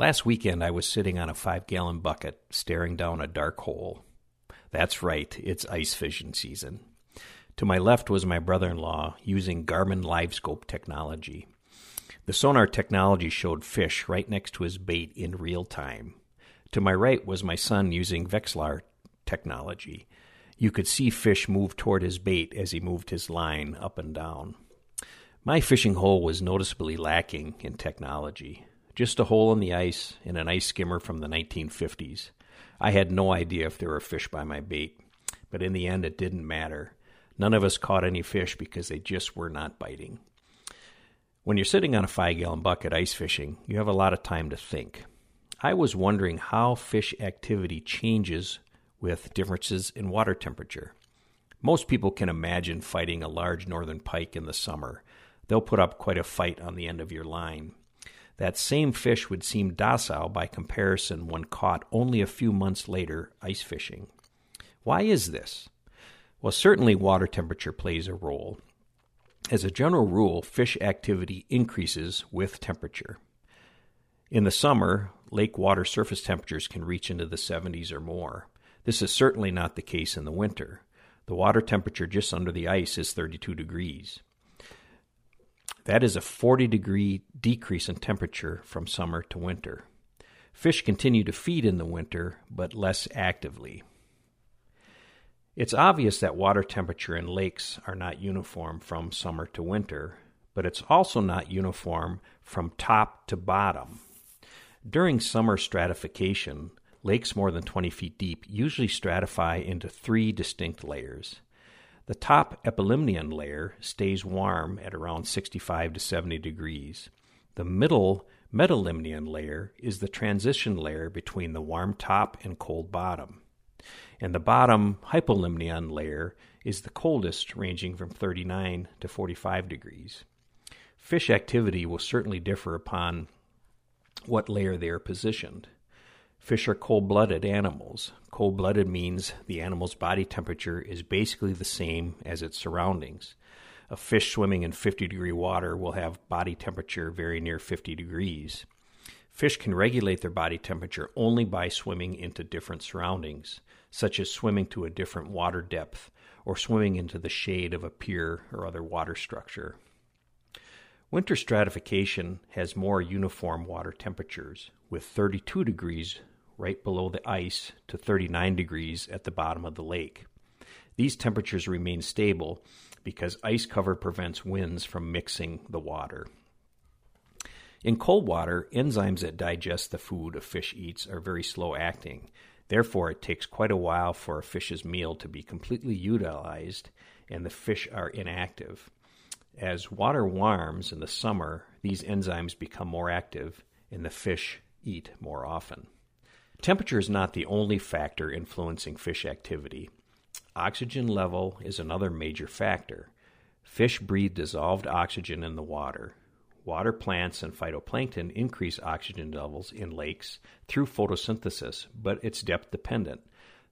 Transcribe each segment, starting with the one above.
Last weekend, I was sitting on a five gallon bucket staring down a dark hole. That's right, it's ice fishing season. To my left was my brother in law using Garmin LiveScope technology. The sonar technology showed fish right next to his bait in real time. To my right was my son using Vexilar technology. You could see fish move toward his bait as he moved his line up and down. My fishing hole was noticeably lacking in technology. Just a hole in the ice and an ice skimmer from the 1950s. I had no idea if there were fish by my bait, but in the end it didn't matter. None of us caught any fish because they just were not biting. When you're sitting on a five gallon bucket ice fishing, you have a lot of time to think. I was wondering how fish activity changes with differences in water temperature. Most people can imagine fighting a large northern pike in the summer. They'll put up quite a fight on the end of your line. That same fish would seem docile by comparison when caught only a few months later ice fishing. Why is this? Well, certainly water temperature plays a role. As a general rule, fish activity increases with temperature. In the summer, lake water surface temperatures can reach into the 70s or more. This is certainly not the case in the winter. The water temperature just under the ice is 32 degrees. That is a 40 degree decrease in temperature from summer to winter. Fish continue to feed in the winter, but less actively. It's obvious that water temperature in lakes are not uniform from summer to winter, but it's also not uniform from top to bottom. During summer stratification, lakes more than 20 feet deep usually stratify into three distinct layers. The top epilimnion layer stays warm at around 65 to 70 degrees. The middle metalimnion layer is the transition layer between the warm top and cold bottom. And the bottom hypolimnion layer is the coldest, ranging from 39 to 45 degrees. Fish activity will certainly differ upon what layer they are positioned. Fish are cold blooded animals. Cold blooded means the animal's body temperature is basically the same as its surroundings. A fish swimming in 50 degree water will have body temperature very near 50 degrees. Fish can regulate their body temperature only by swimming into different surroundings, such as swimming to a different water depth or swimming into the shade of a pier or other water structure. Winter stratification has more uniform water temperatures, with 32 degrees right below the ice to 39 degrees at the bottom of the lake. These temperatures remain stable because ice cover prevents winds from mixing the water. In cold water, enzymes that digest the food a fish eats are very slow acting. Therefore, it takes quite a while for a fish's meal to be completely utilized and the fish are inactive. As water warms in the summer, these enzymes become more active and the fish eat more often. Temperature is not the only factor influencing fish activity. Oxygen level is another major factor. Fish breathe dissolved oxygen in the water. Water plants and phytoplankton increase oxygen levels in lakes through photosynthesis, but it's depth dependent.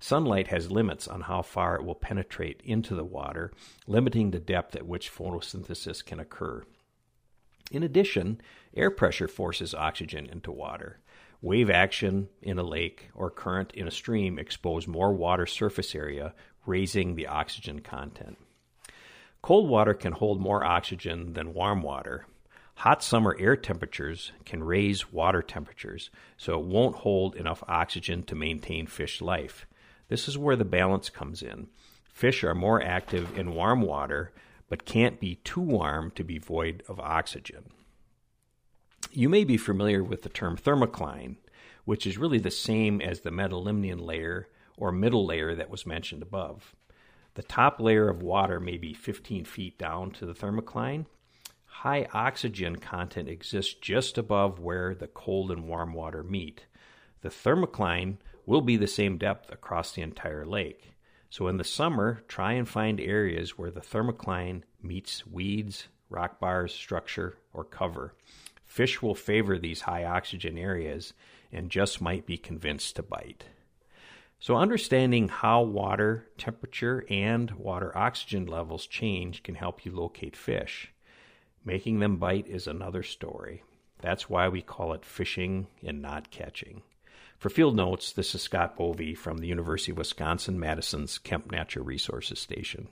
Sunlight has limits on how far it will penetrate into the water, limiting the depth at which photosynthesis can occur. In addition, air pressure forces oxygen into water. Wave action in a lake or current in a stream expose more water surface area, raising the oxygen content. Cold water can hold more oxygen than warm water. Hot summer air temperatures can raise water temperatures, so it won't hold enough oxygen to maintain fish life. This is where the balance comes in. Fish are more active in warm water, but can't be too warm to be void of oxygen. You may be familiar with the term thermocline, which is really the same as the metalimnion layer or middle layer that was mentioned above. The top layer of water may be 15 feet down to the thermocline. High oxygen content exists just above where the cold and warm water meet. The thermocline will be the same depth across the entire lake. So in the summer, try and find areas where the thermocline meets weeds, rock bars, structure, or cover. Fish will favor these high oxygen areas and just might be convinced to bite. So, understanding how water temperature and water oxygen levels change can help you locate fish. Making them bite is another story. That's why we call it fishing and not catching. For field notes, this is Scott Bovey from the University of Wisconsin Madison's Kemp Natural Resources Station.